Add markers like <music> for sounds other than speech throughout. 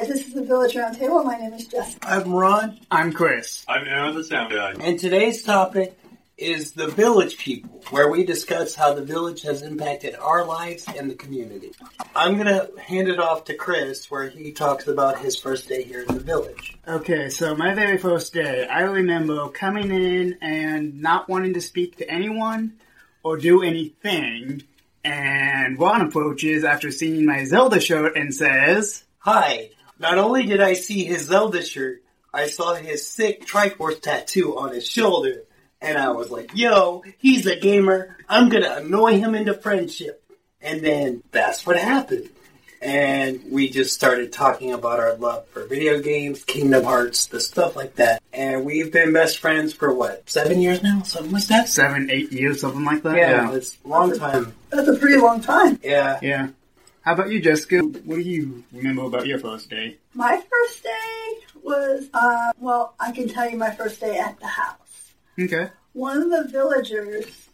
Hi, this is the Village Roundtable. My name is Jessica. I'm Ron, I'm Chris. I'm Aaron the Sound Guy. and today's topic is the village people, where we discuss how the village has impacted our lives and the community. I'm gonna hand it off to Chris, where he talks about his first day here in the village. Okay, so my very first day, I remember coming in and not wanting to speak to anyone or do anything. And Ron approaches after seeing my Zelda shirt and says, Hi. Not only did I see his Zelda shirt, I saw his sick Triforce tattoo on his shoulder, and I was like, yo, he's a gamer. I'm gonna annoy him into friendship. And then that's what happened. And we just started talking about our love for video games, Kingdom Hearts, the stuff like that. And we've been best friends for what, seven years now? Something like that? seven, eight years, something like that. Yeah, it's a long time. That's a pretty long time. Yeah. Yeah. How about you, Jessica? What do you remember about your first day? My first day was, uh, well, I can tell you my first day at the house. Okay. One of the villagers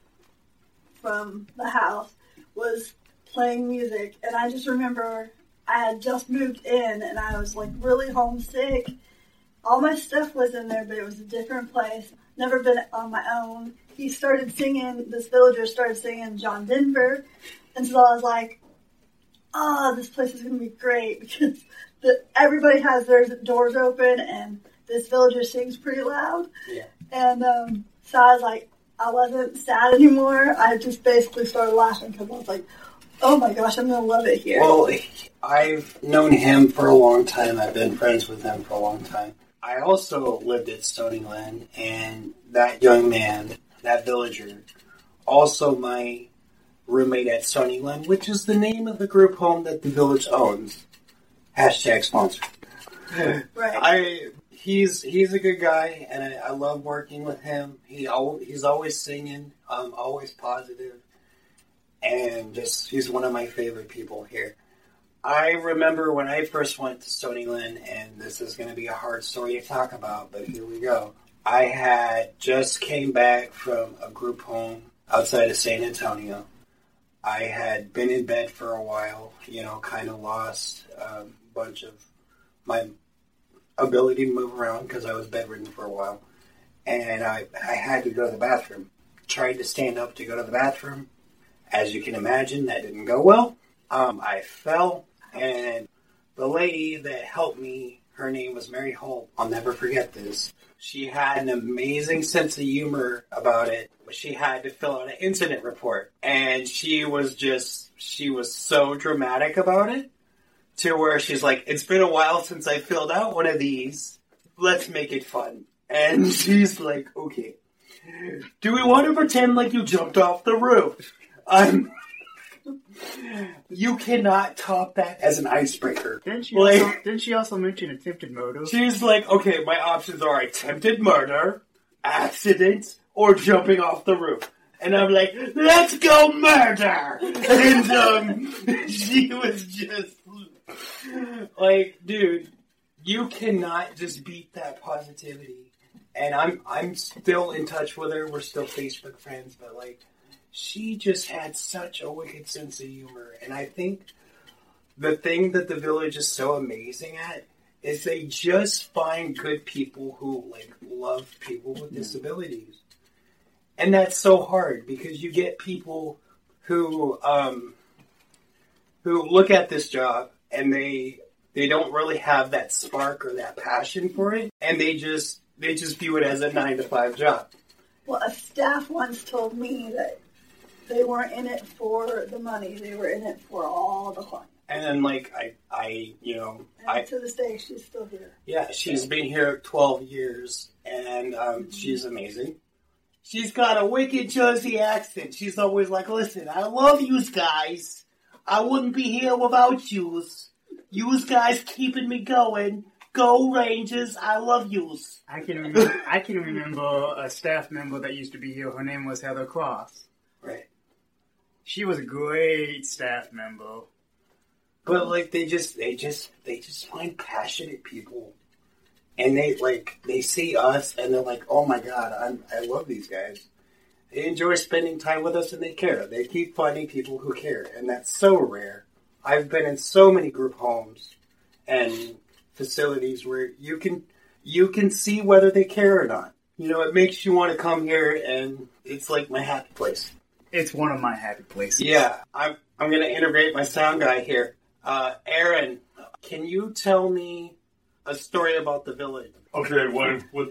from the house was playing music, and I just remember I had just moved in and I was like really homesick. All my stuff was in there, but it was a different place. Never been on my own. He started singing, this villager started singing John Denver, and so I was like, oh, this place is going to be great <laughs> because the, everybody has their doors open and this villager sings pretty loud. Yeah. And um, so I was like, I wasn't sad anymore. I just basically started laughing because I was like, oh my gosh, I'm going to love it here. Well, I've known him for a long time. I've been friends with him for a long time. I also lived at Stony Glen, and that young man, that villager, also my roommate at Stony Glen, which is the name of the group home that the village owns. Hashtag sponsor. right. I he's he's a good guy, and I, I love working with him. He al- he's always singing, um, always positive, and just he's one of my favorite people here. I remember when I first went to Stony Glen, and this is going to be a hard story to talk about, but here we go. I had just came back from a group home outside of San Antonio. I had been in bed for a while, you know, kind of lost a bunch of my ability to move around because I was bedridden for a while, and I I had to go to the bathroom. Tried to stand up to go to the bathroom. As you can imagine, that didn't go well. Um, I fell, and the lady that helped me, her name was Mary Holt. I'll never forget this. She had an amazing sense of humor about it. She had to fill out an incident report, and she was just she was so dramatic about it to where she's like, "It's been a while since I filled out one of these. Let's make it fun." And <laughs> she's like, "Okay, do we want to pretend like you jumped off the roof?" Um, you cannot top that as an icebreaker. Didn't she, Like- also, didn't she also mention attempted murder? She's like, "Okay, my options are attempted murder, accident, or jumping off the roof." And I'm like, "Let's go murder!" And um, <laughs> she was just like, dude, you cannot just beat that positivity. And I'm I'm still in touch with her. We're still Facebook friends, but like, she just had such a wicked sense of humor. And I think the thing that the village is so amazing at is they just find good people who like love people with disabilities. And that's so hard because you get people who um, who look at this job and they they don't really have that spark or that passion for it and they just they just view it as a 9 to 5 job. Well, a staff once told me that they weren't in it for the money; they were in it for all the fun. And then like I I you know And I to this day, she's still here. Yeah, she's been here 12 years, and um, she's amazing. She's got a wicked Jersey accent. She's always like, listen, I love yous guys. I wouldn't be here without yous. Yous guys keeping me going. Go Rangers, I love yous. I can remember, I can remember a staff member that used to be here. Her name was Heather Cross. She was a great staff member. But like they just they just they just find passionate people. And they like they see us and they're like, "Oh my god, I'm, I love these guys." They enjoy spending time with us and they care. They keep finding people who care, and that's so rare. I've been in so many group homes, and facilities where you can you can see whether they care or not. You know, it makes you want to come here, and it's like my happy place. It's one of my happy places. Yeah, I'm I'm gonna integrate my sound guy here. Uh, Aaron, can you tell me a story about the village? Okay, what what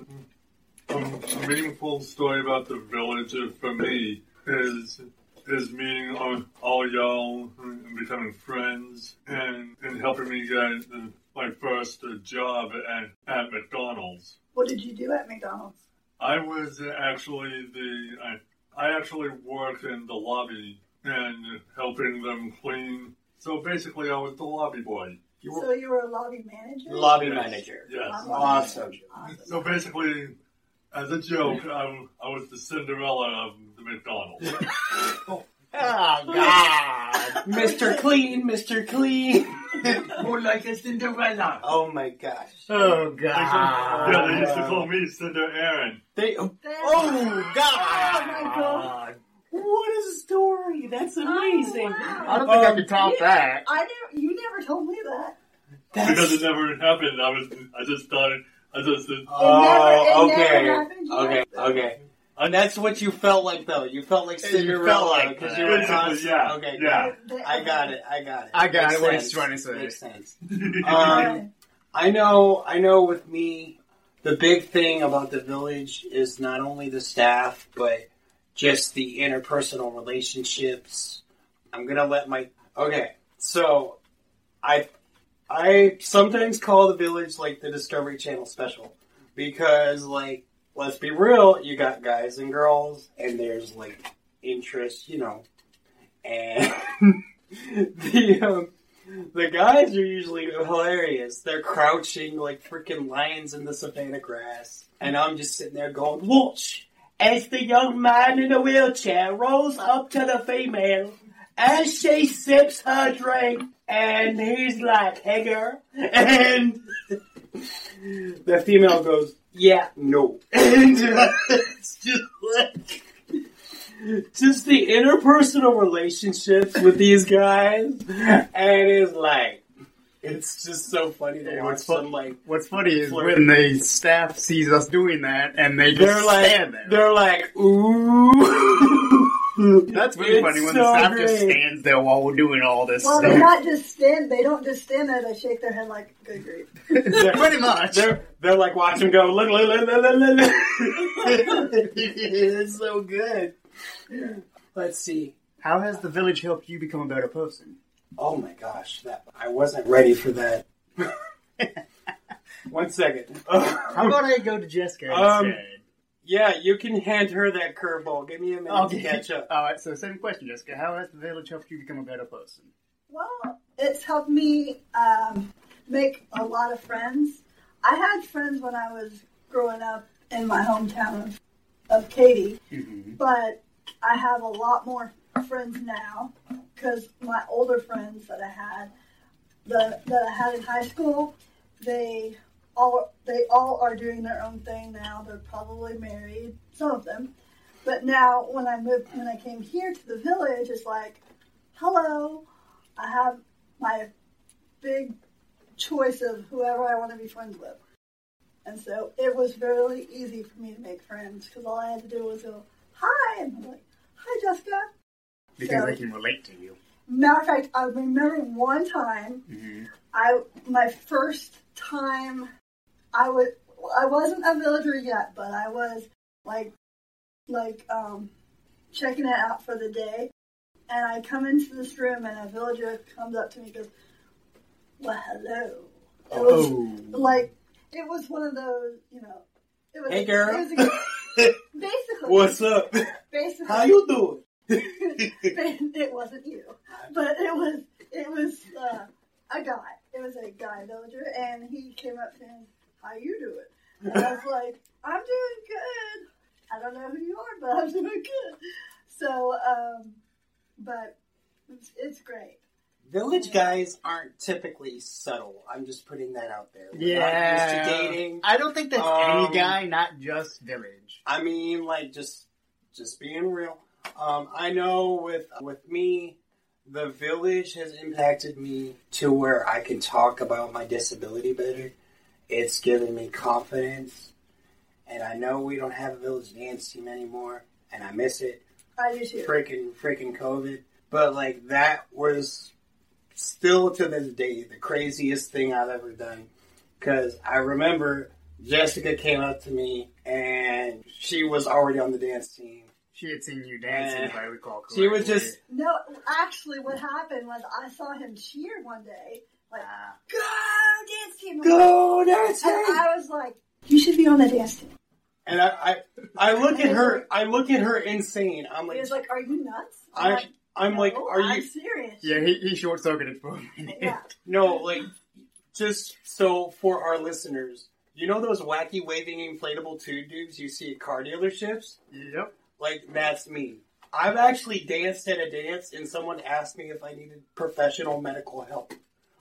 a meaningful story about the village uh, for me is is meeting all, all y'all and becoming friends and and helping me get uh, my first uh, job at at McDonald's. What did you do at McDonald's? I was actually the I I actually worked in the lobby and helping them clean. So basically, I was the lobby boy. You So you were a lobby manager? lobby Yes. manager. Yes. Awesome. Awesome. So basically, as a joke, I, I was the Cinderella of the McDonald's. <laughs> Oh God! Mr. Clean, Mr. Clean. More like a Cinderella. Oh my gosh. Oh God. yeah, they used to call me Cinder Aaron. They. Oh Oh God! Oh my God. What a story! That's amazing. Oh, wow. I don't think I Um, can top that. I never, you never told me that. Because it never happened. I was, I just thought, it, I just, never- Oh, it okay. never happened Okay, yet. okay. And that's what you felt like, though. You felt like Yeah, you Cinderella like because you were Basically, constant. yeah, Okay, yeah. They- I got it. I got it. I got Makes it, what he's sense. trying to say. Makes sense. <laughs> Um, I know. I know. With me, the big thing about the village is not only the staff, but just the interpersonal relationships. I'm gonna let my okay. So, I I sometimes call the village like the Discovery Channel special because, like, let's be real, you got guys and girls, and there's like interest, you know, and <laughs> the um, the guys are usually hilarious. They're crouching like freaking lions in the savannah grass, and I'm just sitting there going, "Watch." As the young man in the wheelchair rolls up to the female as she sips her drink, and he's like, "Hey, girl," and <laughs> the female goes, "Yeah, no," <laughs> and uh, it's just like just the interpersonal relationships with these guys, and it's like it's just so funny to Yeah, watch what's fu- them like. What's funny is Flirt. when the staff sees us doing that and they just They're like, stand there. they're like, ooh. <laughs> <laughs> That's really It's funny when so the staff just stands there while we're doing all this Well, they're not just stand. They don't just stand there. They shake their head like, "Good grief." <laughs> Pretty much. They're they're like watch him go. Look, look, look, look, look, look, look. <laughs> it's so good. Let's see. How has the village helped you become a better person? Oh my gosh, that I wasn't ready for that. One second. How about I go to Jessica Um, instead? Yeah, you can hand her that curveball. Give me a minute to catch up. Alright, so same question, Jessica. How has the village helped you become a better person? Well, it's helped me um, make a lot of friends. I had friends when I was growing up in my hometown of, of Katy, Mm-hmm. but I have a lot more friends now because my older friends that I had, the, that I had in high school, they all they all are doing their own thing now. They're probably married, some of them. But now, when I moved, when I came here to the village, it's like, hello, I have my big choice of whoever I want to be friends with. And so it was really easy for me to make friends because all I had to do was go, hi, and I'm like, hi, Jessica. Because So- they can relate to you. Matter of fact, I remember one time, Mm-hmm. I my first time, I was I wasn't a villager yet, but I was like like um checking it out for the day, and I come into this room and a villager comes up to me and goes, "Well, hello." It was Oh. like it was one of those, you know. It was, Hey, girl. It was a, basically, What's up? basically, How you doing? <laughs> it wasn't you, but it was it was uh, a guy. It was a guy villager, and he came up to me. And, How you doing? And I was like, I'm doing good. I don't know who you are, but I'm <laughs> doing good. So, um, but it's, it's great. Village guys aren't typically subtle. I'm just putting that out there. We're Yeah. not used to dating. I don't think that's Um, any guy, not just village. I mean, like just just being real. Um, I know with with me, the village has impacted me to where I can talk about my disability better. It's given me confidence, and I know we don't have a village dance team anymore, and I miss it. I do too. Freaking, freaking COVID. But like that was still to this day the craziest thing I've ever done. Because I remember Jessica came up to me, and she was already on the dance team. She had seen you dancing, if I recall correctly. She was just No, actually, what happened was I saw him cheer one day, like, go dance team. go dance And team. I was like, you should be on the dance team. And I, I, I look at her. I look at her insane. I'm He like, was like, are you nuts? I'm I, like, I'm like, are I'm you? serious? Yeah, he, he short circuited for a minute. Yeah. <laughs> No, like, just so for our listeners, you know those wacky waving inflatable tube tubes you see at car dealerships? Yep. Like that's me. I've actually danced at a dance, and someone asked me if I needed professional medical help.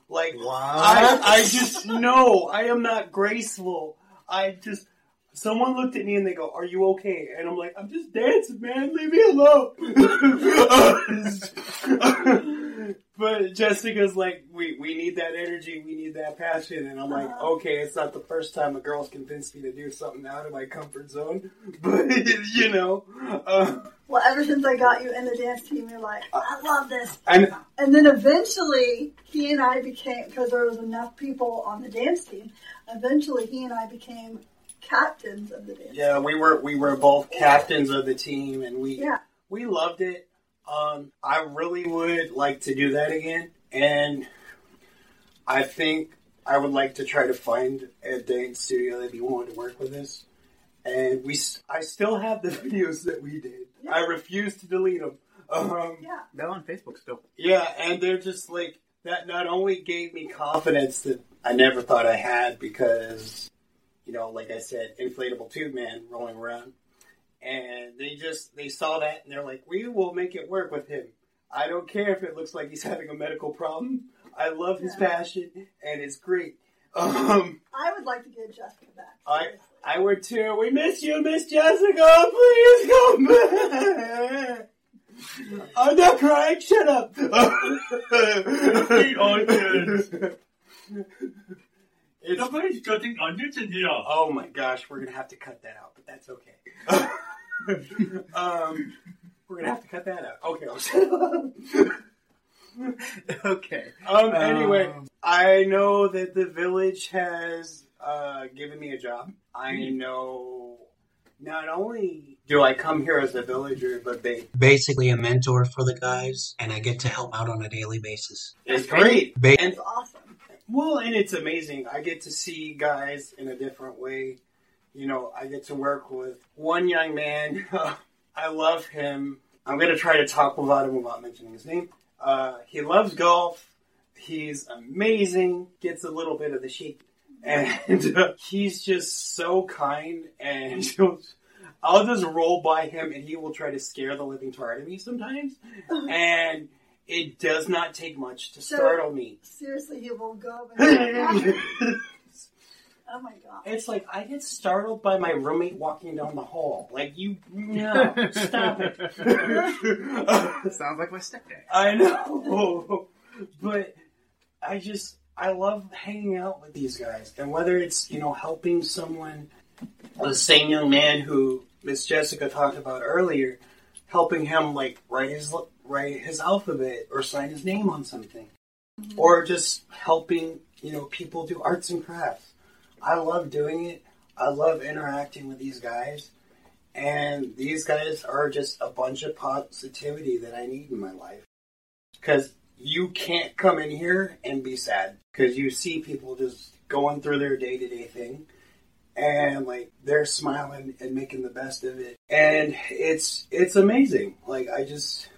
Like, I, I just no, I am not graceful. I just. Someone looked at me and they go, "Are you okay?" And I'm like, "I'm just dancing, man. Leave me alone." <laughs> but Jessica's like, "We we need that energy. We need that passion." And I'm like, Uh-huh. "Okay, it's not the first time a girl's convinced me to do something out of my comfort zone, <laughs> but you know." Uh, Well, ever since I got you in the dance team, you're like, I love this. and And then eventually, he and I became, because there was enough people on the dance team, eventually he and I became captains of the dance yeah, we were we were both captains of the team, and we Yeah. we loved it. Um, I really would like to do that again, and I think I would like to try to find a dance studio that'd be willing to work with us. And we, I still have the <laughs> videos that we did. I refuse to delete them. Um, Yeah. They're on Facebook still. yeah, and they're just like that. Not only gave me confidence that I never thought I had because, you know, like I said, inflatable tube man rolling around, and they just they saw that and they're like, we will make it work with him. I don't care if it looks like he's <laughs> having a medical problem. I love his Yeah. passion and it's great. <laughs> Um, I would like to get Jessica back. I seriously. I would too. We miss you, Miss Jessica. Please come back. I'm not crying. Shut up. Kids. <laughs> It's, Nobody's cutting onions in here. oh my gosh, we're gonna have to cut that out, but that's okay. <laughs> um, we're gonna have to cut that out. Okay. <laughs> okay. um. Anyway, Um, I know that the village has uh, given me a job. I know not only do I come here as a villager, but they basically a mentor for the guys, and I get to help out on a daily basis. it's great. Ba- And It's awesome. well, and it's amazing. I get to see guys in a different way. You know, I get to work with one young man. <laughs> I love him. I'm gonna try to talk about him without mentioning his name. Uh, he loves golf. He's amazing. Gets a little bit of the shake, and uh, <laughs> he's just so kind. And <laughs> I'll just roll by him, and he will try to scare the living tar out of me sometimes. <laughs> And it does not take much to So- startle me. Seriously, he will go. Oh my god. It's like I get startled by my roommate walking down the hall. Like you, no, stop it. Sounds like my stepdad. I know, but I just I love hanging out with these guys, and whether it's you know helping someone, the same young man who Miss Jessica talked about earlier, helping him like write his write his alphabet or sign his name on something, mm-hmm. or just helping you know people do arts and crafts. I love doing it. I love interacting with these guys. And these guys are just a bunch of positivity that I need in my life. Because you can't come in here and be sad. Because you see people just going through their day to day thing. And like they're smiling and making the best of it. And it's it's amazing. Like I just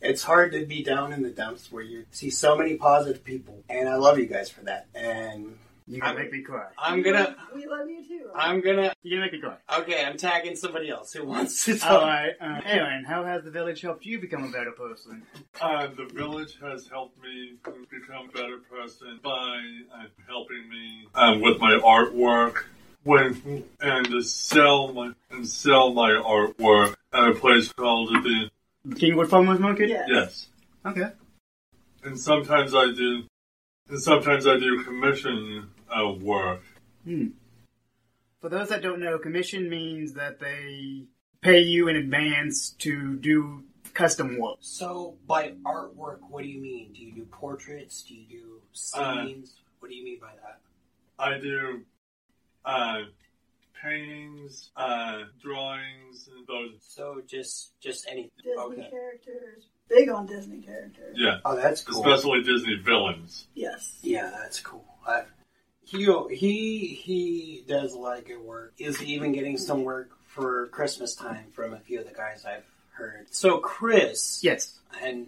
it's hard to be down in the dumps where you see so many positive people. And I love you guys for that. And You gonna I'm- make me cry. I'm gonna We love you too. I'm gonna You gonna make me cry. Okay, I'm tagging somebody else who wants to All talk. right. Uh, Aaron, how has the village helped you become a better person? Uh, the village has helped me become a better person by uh, helping me um, with my artwork, when and to sell my and sell my artwork at a place called the Kingwood Farmers Market. Yeah. yes. Okay. and sometimes I do, and sometimes I do commission uh, work. For those that don't know, commission means that they pay you in advance to do custom work. So, by artwork, what do you mean? Do you do portraits? Do you do Uh, scenes? what do you mean by that? I do uh, paintings, uh, drawings, and those. So, just just anything. Disney Okay. characters. Big on Disney characters. Yeah, Oh, that's cool. especially Disney villains. Yes. Yeah, that's cool. I, he he he does a lot of good work. Is even getting some work for Christmas time from a few of the guys I've heard. So, Chris, Yes. and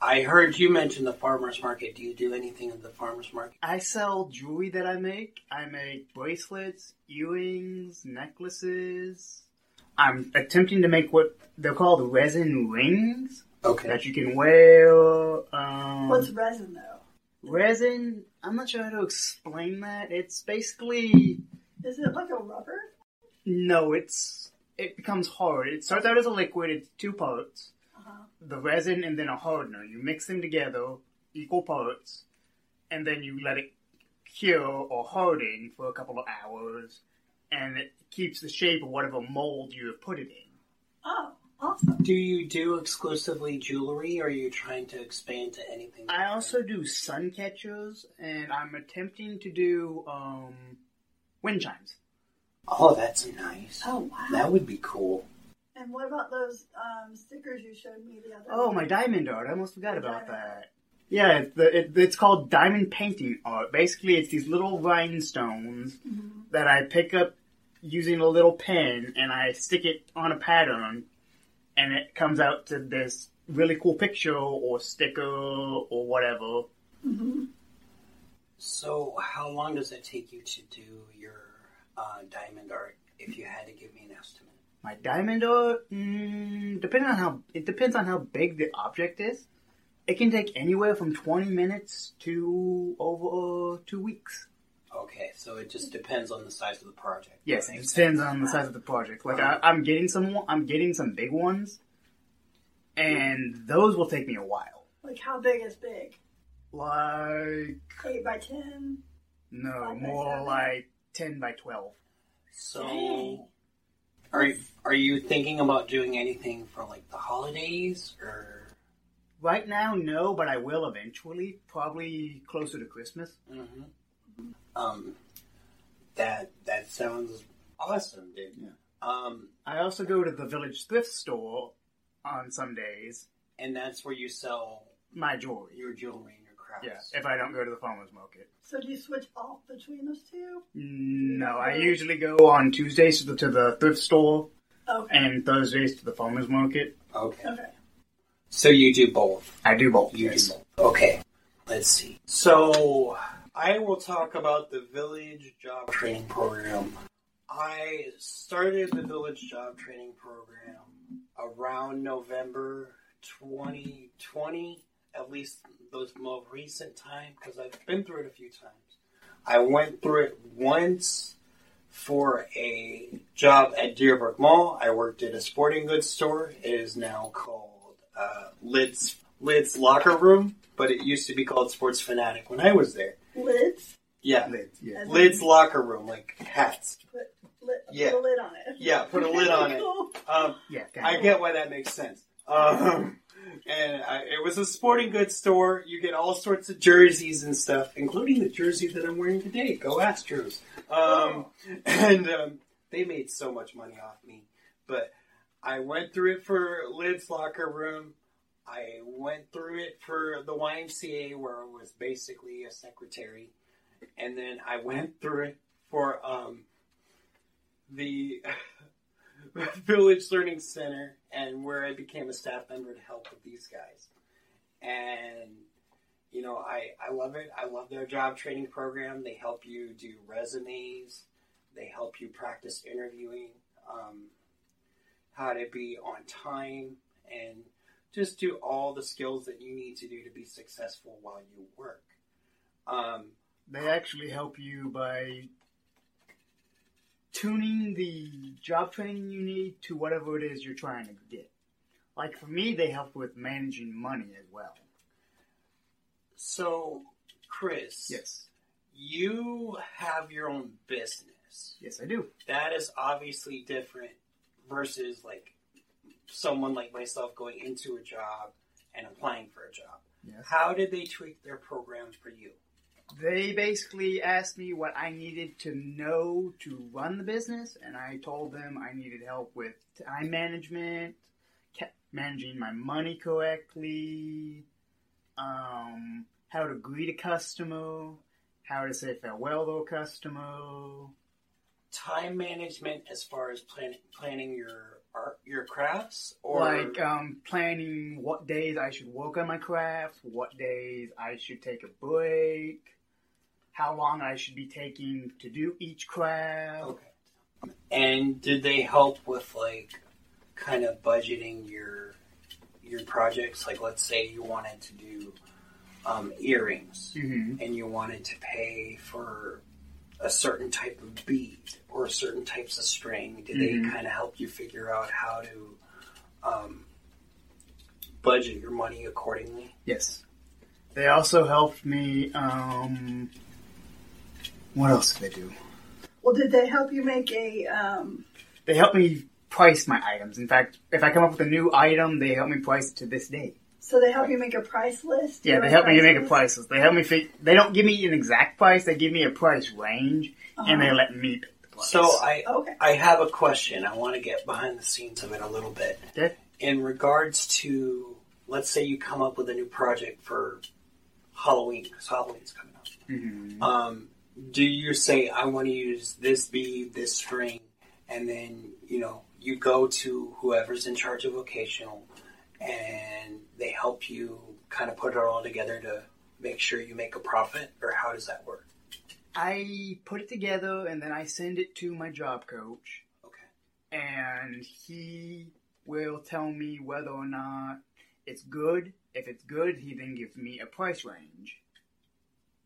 I heard you mention the farmers market. Do you do anything at the farmers market? I sell jewelry that I make. I make bracelets, earrings, necklaces. I'm attempting to make what they're called resin rings Okay. that you can wear. Um, What's resin though? resin? I'm not sure how to explain that. It's basically Is it like a rubber? no. It's it becomes hard. It starts out as a liquid. It's two parts. Uh-huh. the resin and then a hardener. You mix them together, equal parts, and then you let it cure or harden for a couple of hours, and it keeps the shape of whatever mold you have put it in. Oh, awesome. Do you do exclusively jewelry, or are you trying to expand to anything? I also do sun catchers, and I'm attempting to do um, wind chimes. Oh, that's nice. Oh wow. That would be cool. And what about those um, stickers you showed me the other Oh, day? my diamond art! I almost forgot about Diamond that. Yeah, it's, the, it, it's called diamond painting art. Basically, it's these little rhinestones Mm-hmm. that I pick up using a little pen and I stick it on a pattern, and it comes out to this really cool picture or sticker or whatever. So, how long does it take you to do your uh, diamond art? If you had to give me an estimate. My diamond art, mm, depending on how it depends on how big the object is. It can take anywhere from twenty minutes to over two weeks. Okay, so it just depends on the size of the project. Yes, it depends sense. on the size of the project. Like I, I'm getting some, I'm getting some big ones, and those will take me a while. Like how big is big? Like Eight by ten. no, more like ten by twelve. So, are you, are you thinking about doing anything for like the holidays or? Right now, no, but I will eventually. Probably closer to Christmas. hmm Um, that that sounds awesome, dude. Yeah. Um, I also go to the village thrift store on some days. and that's where you sell My jewelry. your jewelry and your crafts. Yeah, if I don't go to the farmer's market. So do you switch off between those two? No, I usually go on Tuesdays to the, to the thrift store Okay. and Thursdays to the farmer's market. Okay. okay. So you do both. I do both. You yes. do both. Okay. Let's see. So I will talk about the village job training program. I started the village job training program around November 2020, at least those most recent time, because I've been through it a few times. I went through it once for a job at Deerbrook Mall. I worked at a sporting goods store. It is now called uh, Lids Lids Locker Room, but it used to be called Sports Fanatic when I was there. Lids. Yeah, Lids, yeah. As in Lids Locker Room, like hats. Put, lit, Yeah. put a lid on it. Yeah, put a lid on it. Um, Yeah, I get why that makes sense. Um, and I, it was a sporting goods store. You get all sorts of jerseys and stuff, including the jersey that I'm wearing today. Go Astros! Um, and um, they made so much money off me. But I went through it for Lid's locker room. I went through it for the YMCA, where I was basically a secretary, and then I went through it for um, the <laughs> Village Learning Center, and where I became a staff member to help with these guys. And you know, I I love it. I love their job training program. They help you do resumes. They help you practice interviewing, um, how to be on time, and just do all the skills that you need to do to be successful while you work. Um, They actually help you by tuning the job training you need to whatever it is you're trying to get. Like for me, they help with managing money as well. So, Chris, Yes. you have your own business. Yes, I do. That is obviously different versus like someone like myself going into a job and applying for a job. Yes. How did they tweak their programs for you? They basically asked me what I needed to know to run the business, and I told them I needed help with time management, managing my money correctly, um, how to greet a customer, how to say farewell to a customer. Time management as far as plan- planning your art, your crafts, or like um, planning what days I should work on my craft, what days I should take a break, how long I should be taking to do each craft. Okay. And did they help with like kind of budgeting your your projects? Like, let's say you wanted to do um, earrings, hmm and you wanted to pay for a certain type of bead or certain types of string. Did Mhm. they kind of help you figure out how to um, budget your money accordingly? Yes. They also helped me. Um, what else did they do? Well, did they help you make a? Um, They helped me price my items. In fact, if I come up with a new item, they help me price it to this day. So they help you make a price list. Yeah, they help me make a price list. They help me fig- They don't give me an exact price. They give me a price range, and they Uh-huh. let me pick the price. So I Okay. I have a question. I want to get behind the scenes of it a little bit. Okay. In regards to, let's say you come up with a new project for Halloween, because Halloween's coming up. Mhm. Um, do you say, I want to use this bead, this string, and then, you know, you go to whoever's in charge of vocational and they help you kind of put it all together to make sure you make a profit? Or how does that work? I put it together, and then I send it to my job coach. Okay. and he will tell me whether or not it's good. If it's good, he then gives me a price range.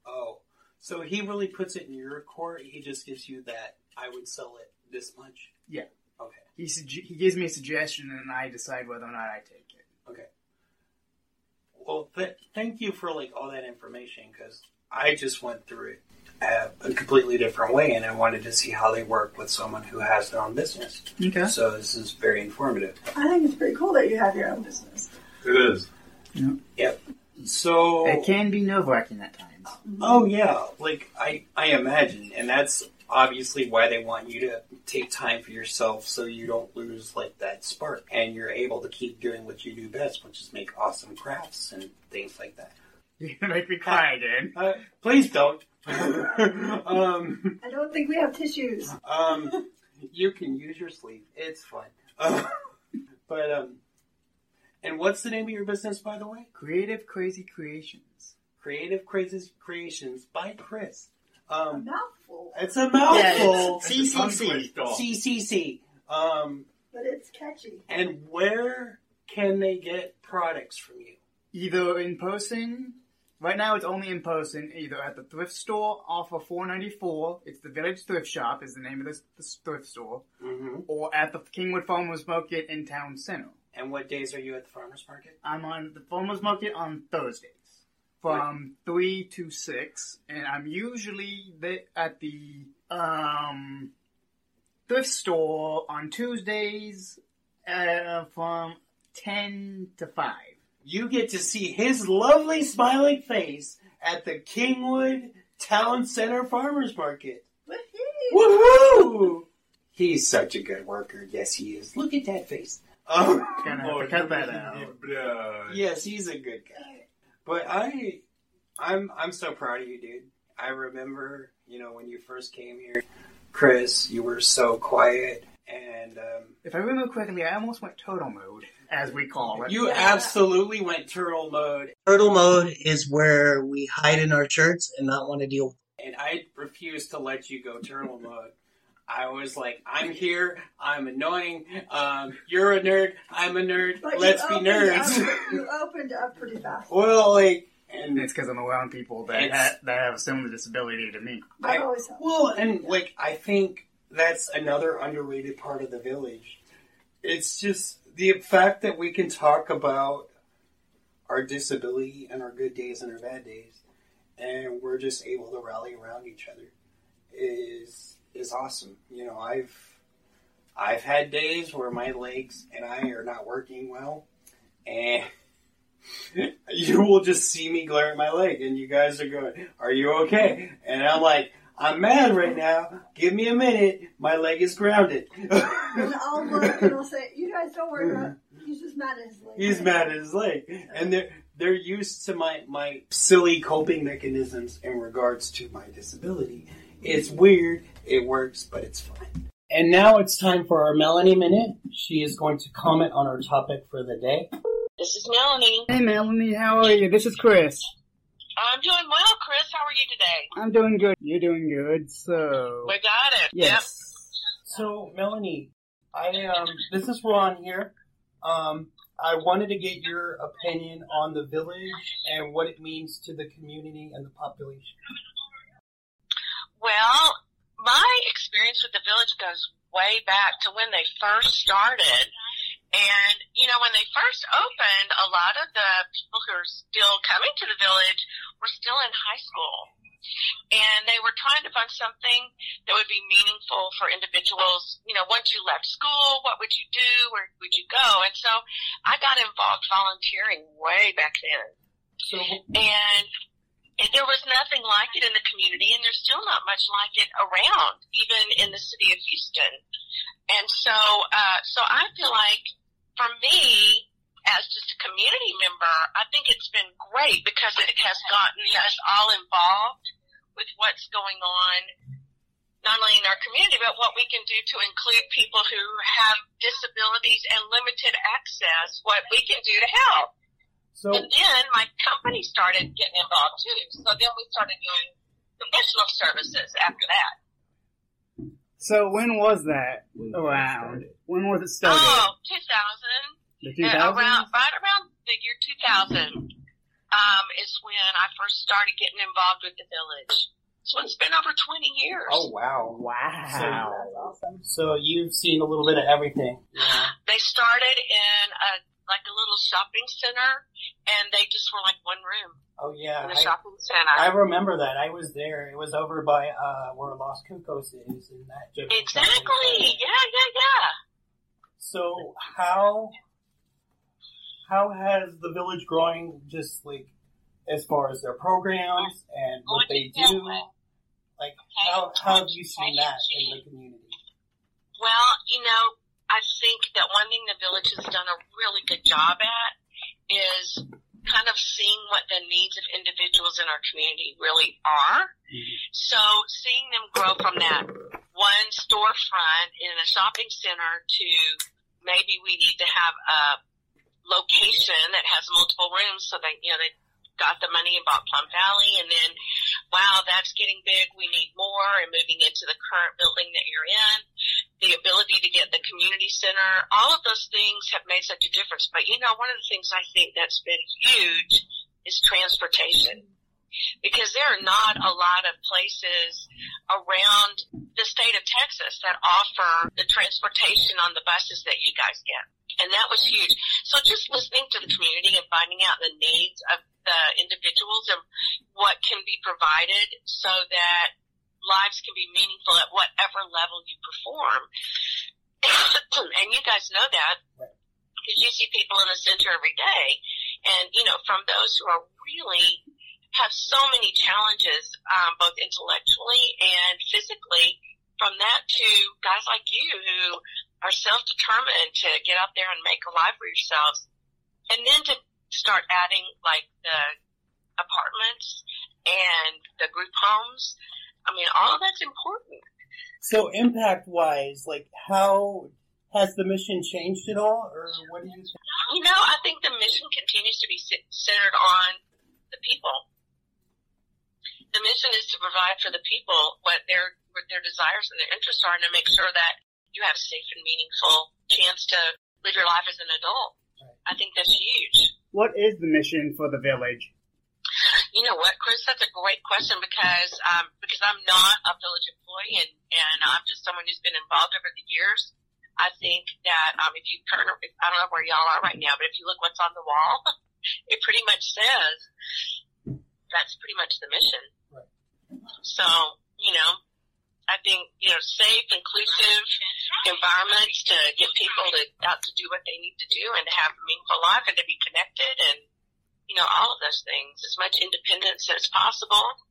Oh, so he really puts it in your court. He just gives you that I would sell it this much. Yeah. Okay. He he gives me a suggestion, and I decide whether or not I take it. Okay. Well, th- thank you for like all that information because I just went through it uh, a completely different way, and I wanted to see how they work with someone who has their own business. Okay. So this is very informative. I think it's pretty cool that you have your own business. It is. Yeah. Yep. So It can be nerve wracking at times. Oh yeah, like I I imagine, and that's obviously why they want you to take time for yourself so you don't lose like that spark, and you're able to keep doing what you do best, which is make awesome crafts and things like that. <laughs> You're gonna make me cry again. Uh, please don't. <laughs> um, I don't think we have tissues. um, you can use your sleeve. It's fine. Uh, <laughs> but um, and what's the name of your business, by the way? Creative Crazy Creations. Creative Crazy Creations by Chris. A Um, mouthful, it's a mouthful. Yeah, it's Tongue CCC. twist off. CCC. Um, but it's catchy. and where can they get products from you? Either in person. Right now, it's only in person. Either at the thrift store off of 494. It's the Village Thrift Shop is the name of this, this thrift store. Mm-hmm. Or at the Kingwood Farmers Market in Town Center. And what days are you at the farmers market? I'm on the farmers market on Thursdays from three to six, and I'm usually at the um, thrift store on Tuesdays uh, from ten to five. You get to see his lovely smiling face at the Kingwood Town Center Farmers Market. Woohoo! He's such a good worker. Yes, he is. Look at that face. Oh, Gonna have to cut that out. Yes, he's a good guy. But I, I'm, I'm so proud of you, dude. I remember, you know, when you first came here, Chris, you were so quiet, and um, If I remember correctly, I almost went turtle mode, as we call it. you Yeah. absolutely went turtle mode, Turtle mode is where we hide in our shirts and not want to deal. and I refuse to let you go turtle mode. I was like, I'm here, I'm annoying, um, you're a nerd, I'm a nerd, But let's be nerds. Up, you opened up pretty fast. well, like, and it's because I'm around people that ha- that have a similar disability to me. I- always have. Well, and like I think that's another underrated part of the village. It's just the fact that we can talk about our disability and our good days and our bad days, and we're just able to rally around each other. Is is awesome. You know, I've I've had days where my legs and I are not working well, and <laughs> you will just see me glare at my leg, and you guys are going, "Are you okay?" And I'm like, "I'm mad right now. Give me a minute. My leg is grounded." And I'll look and I'll say, "You guys don't worry about. He's just mad at his leg." He's mad at his leg, and they're they're used to my my silly coping mechanisms in regards to my disability. It's weird. It works, but it's fine. And now it's time for our Melanie minute. She is going to comment on our topic for the day. This is Melanie. Hey Melanie, how are you? This is Chris. I'm doing well, Chris. How are you today? I'm doing good. You're doing good. So We got it. yes. So, Melanie, I um, this is Ron here. Um, I wanted to get your opinion on the village and what it means to the community and the population. Well, my experience with the village goes way back to when they first started. And, you know, when they first opened, a lot of the people who are still coming to the village were still in high school. And they were trying to find something that would be meaningful for individuals. You know, once you left school, what would you do? Where would you go? And so I got involved volunteering way back then. So, and and there was nothing like it in the community, and there's still not much like it around, even in the city of Houston. And so, uh, so I feel like for me, as just a community member, I think it's been great because it has gotten us all involved with what's going on, not only in our community, but what we can do to include people who have disabilities and limited access, what we can do to help. So And then my company started getting involved too. So then we started doing professional services after that. So when was that around? When was it started? Oh, 2000. the Uh, around, right around the year 2000 um, is when I first started getting involved with the village. So it's been over 20 years. oh wow, Wow. so you've seen a little bit of everything. Yeah. They started in a like a little shopping center, and they just were like one room Oh yeah, in the I, shopping center. I remember that. I was there. It was over by uh, where Los Cucos is, in that exactly. Yeah, yeah, yeah. So how how has the village growing? Just like as far as their programs and what they do. Like how how have you seen that in the community? Well, you know, I think that one thing the village has done a really good job at is kind of seeing what the needs of individuals in our community really are. So seeing them grow from that one storefront in a shopping center to maybe we need to have a location that has multiple rooms so that, you know, they got the money and bought Plum Valley and then, wow, that's getting big. We need more and moving into the current building that you're in. The ability to get the community center, all of those things have made such a difference. But you know, one of the things I think that's been huge is transportation. Because there are not a lot of places around the state of Texas that offer the transportation on the buses that you guys get. And that was huge. So just listening to the community and finding out the needs of the individuals and what can be provided so that lives can be meaningful at whatever level you perform. <coughs> and you guys know that because you see people in the center every day. And, you know, from those who are really have so many challenges, um, both intellectually and physically, from that to guys like you who are self-determined to get out there and make a life for yourselves. And then to start adding like the apartments and the group homes. I mean, all of that's important. So impact wise, like how has the mission changed at all, or what do you think? You know, I think the mission continues to be centered on the people. The mission is to provide for the people what their what their desires and their interests are, and to make sure that you have a safe and meaningful chance to live your life as an adult. I think that's huge. What is the mission for the village? You know what, Chris? That's a great question because um, because I'm not a village employee and and I'm just someone who's been involved over the years. I think that um, if you turn, I don't know where y'all are right now, but if you look what's on the wall, <laughs> it pretty much says that's pretty much the mission. So, you know, I think, you know, safe, inclusive environments to get people to out to do what they need to do and to have a meaningful life and to be connected and, you know, all of those things. As much independence as possible.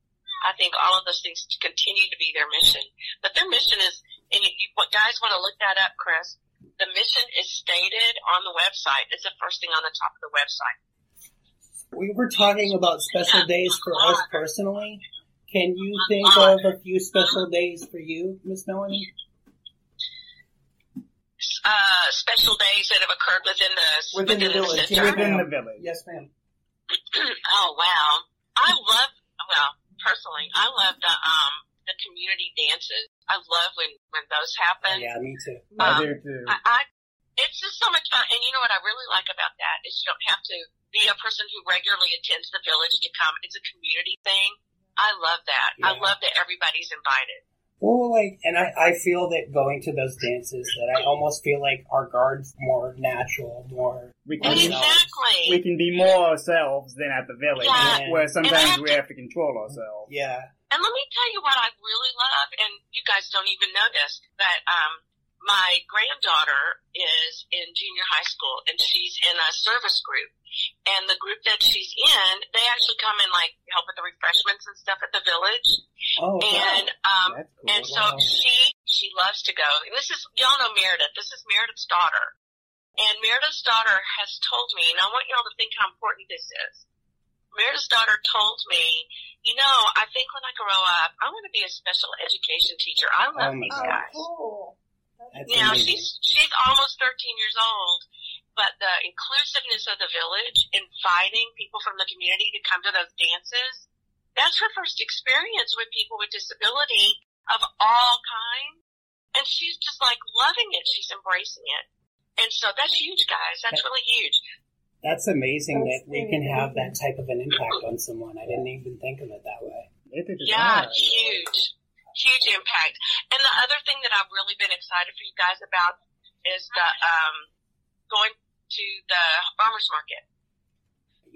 I think all of those things continue to be their mission. But their mission is, and you guys want to look that up, Chris. The mission is stated on the website. It's the first thing on the top of the website. We were talking about special days for us personally. Can you think of a few special days for you, Miss Melanie? Uh, special days that have occurred within the Within the village, center. Within the village. Yes, ma'am. <clears throat> oh wow, I love. Well, personally, I love the um the community dances. I love when when those happen. Yeah, me too. I Um, do too. I, I it's just so much fun. And you know what I really like about that is you don't have to be a person who regularly attends the village to come. It's a community thing. I love that. I love that everybody's invited. Well, like, and I, I feel that going to those dances, that I almost feel like our guard's more natural, more. We can, You know, Exactly. we can be more ourselves than at the village, Yeah. where sometimes And we have to control ourselves. Yeah. And let me tell you what I really love, and you guys don't even know this, that um, my granddaughter is in junior high school, and she's in a service group. And the group that she's in, they actually come and like help with the refreshments and stuff at the village. Oh, And um, cool. and so wow. she she loves to go. And this is y'all know Meredith. This is Meredith's daughter. And Meredith's daughter has told me, and I want y'all to think how important this is. Meredith's daughter told me, you know, I think when I grow up, I want to be a special education teacher. I love Oh my these Oh, guys. cool. That's Now amazing. she's she's almost 13 years old, but the inclusiveness of the village, inviting people from the community to come to those dances, that's her first experience with people with disability of all kinds, and she's just like loving it. She's embracing it, and so that's huge, guys. That's really huge. That's amazing That's that we can have that type of an impact on someone. I didn't even think of it that way. It is Yeah, hard. huge, huge impact. And the other thing that I've really been excited for you guys about is the um going to the farmers market.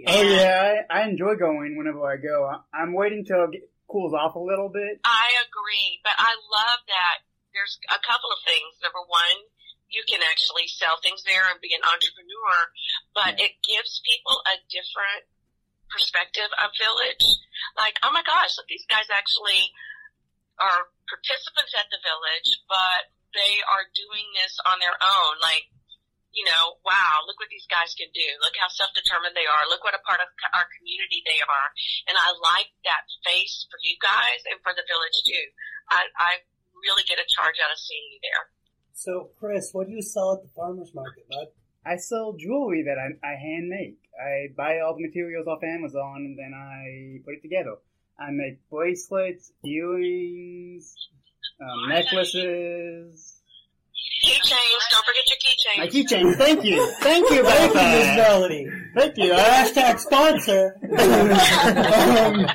Oh yeah, I, I enjoy going whenever I go. I, I'm waiting till it cools off a little bit. I agree, but I love that there's a couple of things. Number one, you can actually sell things there and be an entrepreneur, but it gives people a different perspective of village. Like, oh my gosh, look, these guys actually are participants at the village, but they are doing this on their own. Like, you know, wow, look what these guys can do. Look how self-determined they are. Look what a part of our community they are. And I like that face for you guys and for the village too. I, I really get a charge out of seeing you there. So, Chris, what do you sell at the farmer's market, bud? I sell jewelry that I, I hand make. I buy all the materials off Amazon and then I put it together. I make bracelets, earrings, um, necklaces. Keychains, don't forget your keychains. My keychains. Thank you. Thank you about Thank you, Miss that. Melody. Thank you. I, Hashtag sponsor. um, <laughs>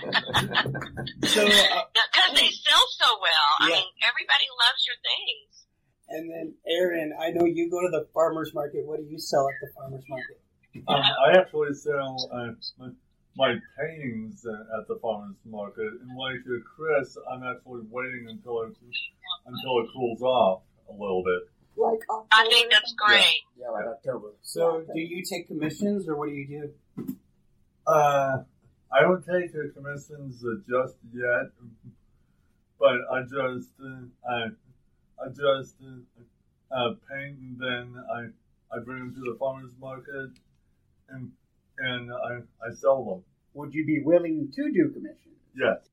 so, uh, Because they sell so well. I Yeah. mean, everybody loves your things. and then Aaron, I know you go to the farmer's market. What do you sell at the farmer's market? Um, I actually sell uh, my- my paintings uh, at the farmers market, and like uh, Chris, I'm actually waiting until it until it cools off a little bit. Like I think that's great. yeah, like October. So, do you take commissions or what do you do? Uh, I don't take the commissions uh, just yet, but I just uh, I I just uh, uh, paint and then I I bring them to the farmers market and and I I sell them. Would you be willing to do commissions? Yes.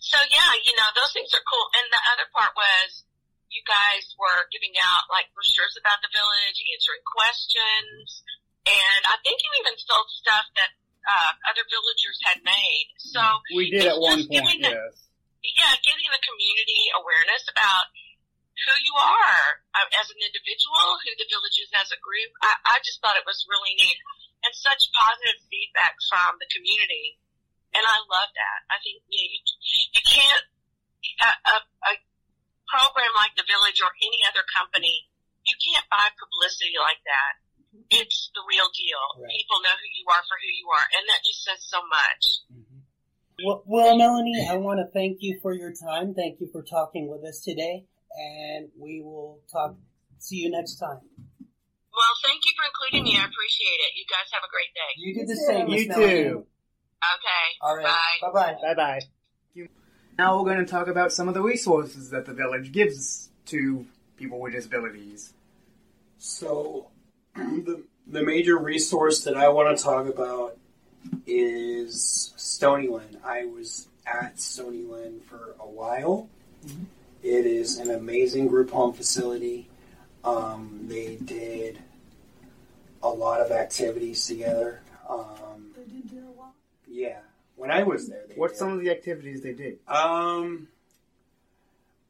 So yeah, you know, those things are cool. And the other part was you guys were giving out like brochures about the village, answering questions, and I think you even sold stuff that uh, other villagers had made. So We did at It's one point, the- yes. yeah, giving the community awareness about who you are uh, as an individual, who the village is as a group. I, I just thought it was really neat and such positive feedback from the community. And I love that. I think you, you can't, a, a, a program like the village or any other company, you can't buy publicity like that. it's the real deal. Right. People know who you are for who you are, and that just says so much. Mm-hmm. Well, well, Melanie, I want to thank you for your time. Thank you for talking with us today, and we will talk. See you next time. Well, thank you for including me. I appreciate it. You guys have a great day. You did the You same. You too. Okay. All right. Bye. Bye bye. Bye bye. Now we're going to talk about some of the resources that the village gives to people with disabilities. So, the the major resource that I want to talk about is Stonyland. I was at Stonyland for a while. Mm-hmm. It is an amazing group home facility. Um, they did a lot of activities together. Um, They did do a lot. yeah, when I was there, they What's did. some of the activities they did? Um,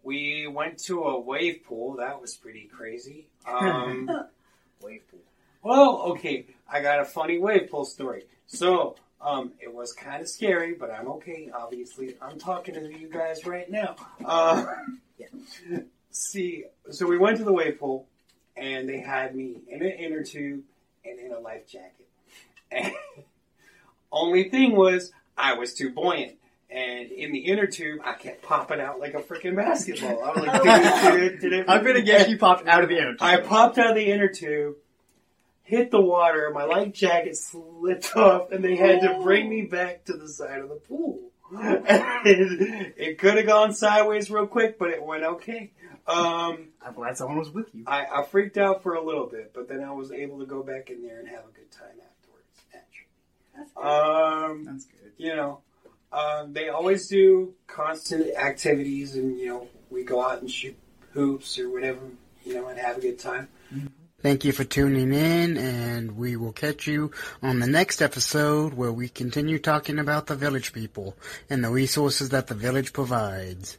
we went to a wave pool. That was pretty crazy. Um, <laughs> Wave pool. well, okay, I got a funny wave pool story. So, um, it was kind of scary, but I'm okay. Obviously, I'm talking to you guys right now. Uh, <laughs> see, so we went to the wave pool, and they had me in an inner tube and in a life jacket. And <laughs> only thing was, I was too buoyant. And in the inner tube, I kept popping out like a freaking basketball. I was like, "Did it, did it, I'm gonna guess you popped out of the inner tube. I popped out of the inner tube, hit the water, my life jacket slipped <laughs> off, and they had to bring me back to the side of the pool. <laughs> It could have gone sideways real quick, but it went okay. Um, <laughs> I'm glad someone was with you. I, I freaked out for a little bit, but then I was able to go back in there and have a good time afterwards. Naturally. That's good. Um, That's good. you know, um, they always do constant activities, and you know, we go out and shoot hoops or whatever, you know, and have a good time. Thank you for tuning in, and we will catch you on the next episode where we continue talking about the village people and the resources that the village provides.